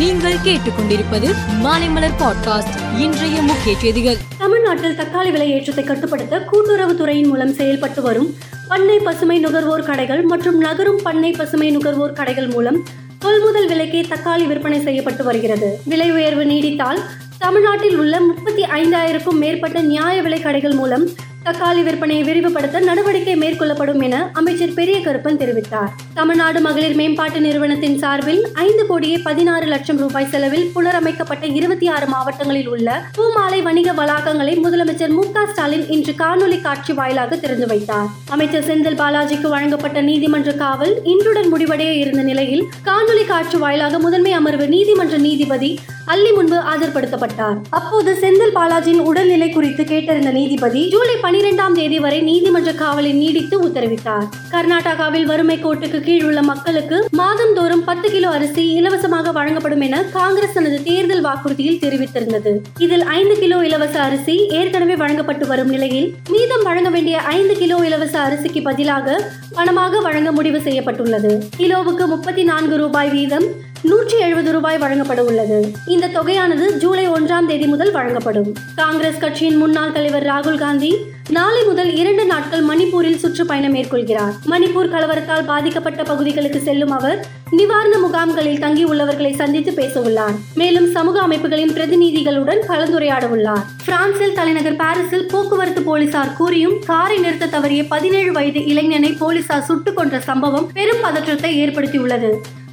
நீங்கள் கேட்டுக்கொண்டிருப்பது மாலைமலர் பாட்காஸ்ட். இன்றைய முக்கிய செய்திகள். தமிழ்நாட்டில் தக்காளி விலை ஏற்றத்தை கட்டுப்படுத்த கூட்டுறவுத்துறையின் மூலம் செயல்பட்டு வரும் பண்ணை பசுமை நுகர்வோர் கடைகள் மற்றும் நகரும் பண்ணை பசுமை நுகர்வோர் கடைகள் மூலம் கொள்முதல் விலைக்கே தக்காளி விற்பனை செய்யப்பட்டு வருகிறது. விலை உயர்வு நீடித்தால் தமிழ்நாட்டில் உள்ள முப்பத்தி ஐந்தாயிரக்கும் மேற்பட்ட நியாய விலை கடைகள் மூலம் தக்காளி விற்பனையை விரிவுபடுத்த நடவடிக்கை மேற்கொள்ளப்படும் என அமைச்சர் பெரிய கருப்பன் தெரிவித்தார். தமிழ்நாடு மகளிர் மேம்பாட்டு நிறுவனத்தின் சார்பில் ஐந்து கோடியே பதினாறு லட்சம் ரூபாய் செலவில் புனரமைக்கப்பட்ட இருபத்தி ஆறு மாவட்டங்களில் உள்ள பூமாலை வணிக வளாகங்களை முதலமைச்சர் மு ஸ்டாலின் இன்று காணொலி காட்சி வாயிலாக திறந்து வைத்தார். அமைச்சர் செந்தில் பாலாஜிக்கு வழங்கப்பட்ட நீதிமன்ற காவல் இன்றுடன் முடிவடைய இருந்த நிலையில் காணொலி காட்சி வாயிலாக முதன்மை அமர்வு நீதிமன்ற நீதிபதி அள்ளி முன்பு ஆஜர்படுத்தப்பட்டார். அப்போது செந்தில் பாலாஜியின் உடல்நிலை குறித்து கேட்டறிந்த நீதிபதி ஜூலை பனிரெண்டாம் தேதி வரை நீதிமன்ற காவலை நீடித்து உத்தரவிட்டார். கர்நாடகாவில் வறுமை கோட்டுக்கு கீழ் உள்ள மக்களுக்கு மாதந்தோறும் பத்து கிலோ அரிசி இலவசமாக வழங்கப்படும் என காங்கிரஸ் தனது தேர்தல் வாக்குறுதியில் தெரிவித்திருந்தது. இதில் ஐந்து கிலோ இலவச அரிசி ஏற்கனவே வழங்கப்பட்டு வரும் நிலையில் மீதம் வழங்க வேண்டிய ஐந்து கிலோ இலவச அரிசிக்கு பதிலாக பணமாக வழங்க முடிவு செய்யப்பட்டுள்ளது. கிலோவுக்கு முப்பத்தி நான்கு ரூபாய் வீதம் நூற்றி எழுபது ரூபாய் வழங்கப்பட உள்ளது. இந்த தொகையானது ஜூலை ஒன்றாம் தேதி முதல் வழங்கப்படும். காங்கிரஸ் கட்சியின் முன்னாள் தலைவர் ராகுல் காந்தி நாளை முதல் இரண்டு நாட்கள் மணிப்பூரில் சுற்றுப்பயணம் மேற்கொள்கிறார். மணிப்பூர் கலவரத்தால் பாதிக்கப்பட்ட பகுதிகளுக்கு செல்லும் அவர் நிவாரண முகாம்களில் தங்கியுள்ளவர்களை சந்தித்து பேச உள்ளார் மேலும் சமூக அமைப்புகளின் பிரதிநிதிகளுடன் கலந்துரையாட உள்ளார் பிரான்சில் தலைநகர் பாரிஸில் போக்குவரத்து போலீசார் கூறியும் காரை நிறுத்த தவறிய பதினேழு வயது இளைஞனை போலீசார் சுட்டுக் கொன்ற சம்பவம் பெரும் பதற்றத்தை ஏற்படுத்தியுள்ளது.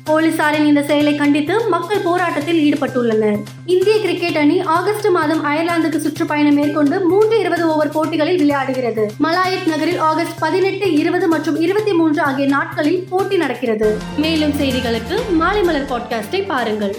போலீசாரின் இந்த செயலை கண்டித்து மக்கள் போராட்டத்தில் ஈடுபட்டுள்ளனர். இந்திய கிரிக்கெட் அணி ஆகஸ்ட் மாதம் அயர்லாந்துக்கு சுற்றுப்பயணம் மேற்கொண்டு மூன்று இருபது ஓவர் போட்டிகளில் விளையாடுகிறது. மலாயத் நகரில் ஆகஸ்ட் பதினெட்டு இருபது மற்றும் இருபத்தி மூன்று ஆகிய நாட்களில் போட்டி நடக்கிறது. மேலும் செய்திகளுக்கு மாலை மலர் பாட்காஸ்டை பாருங்கள்.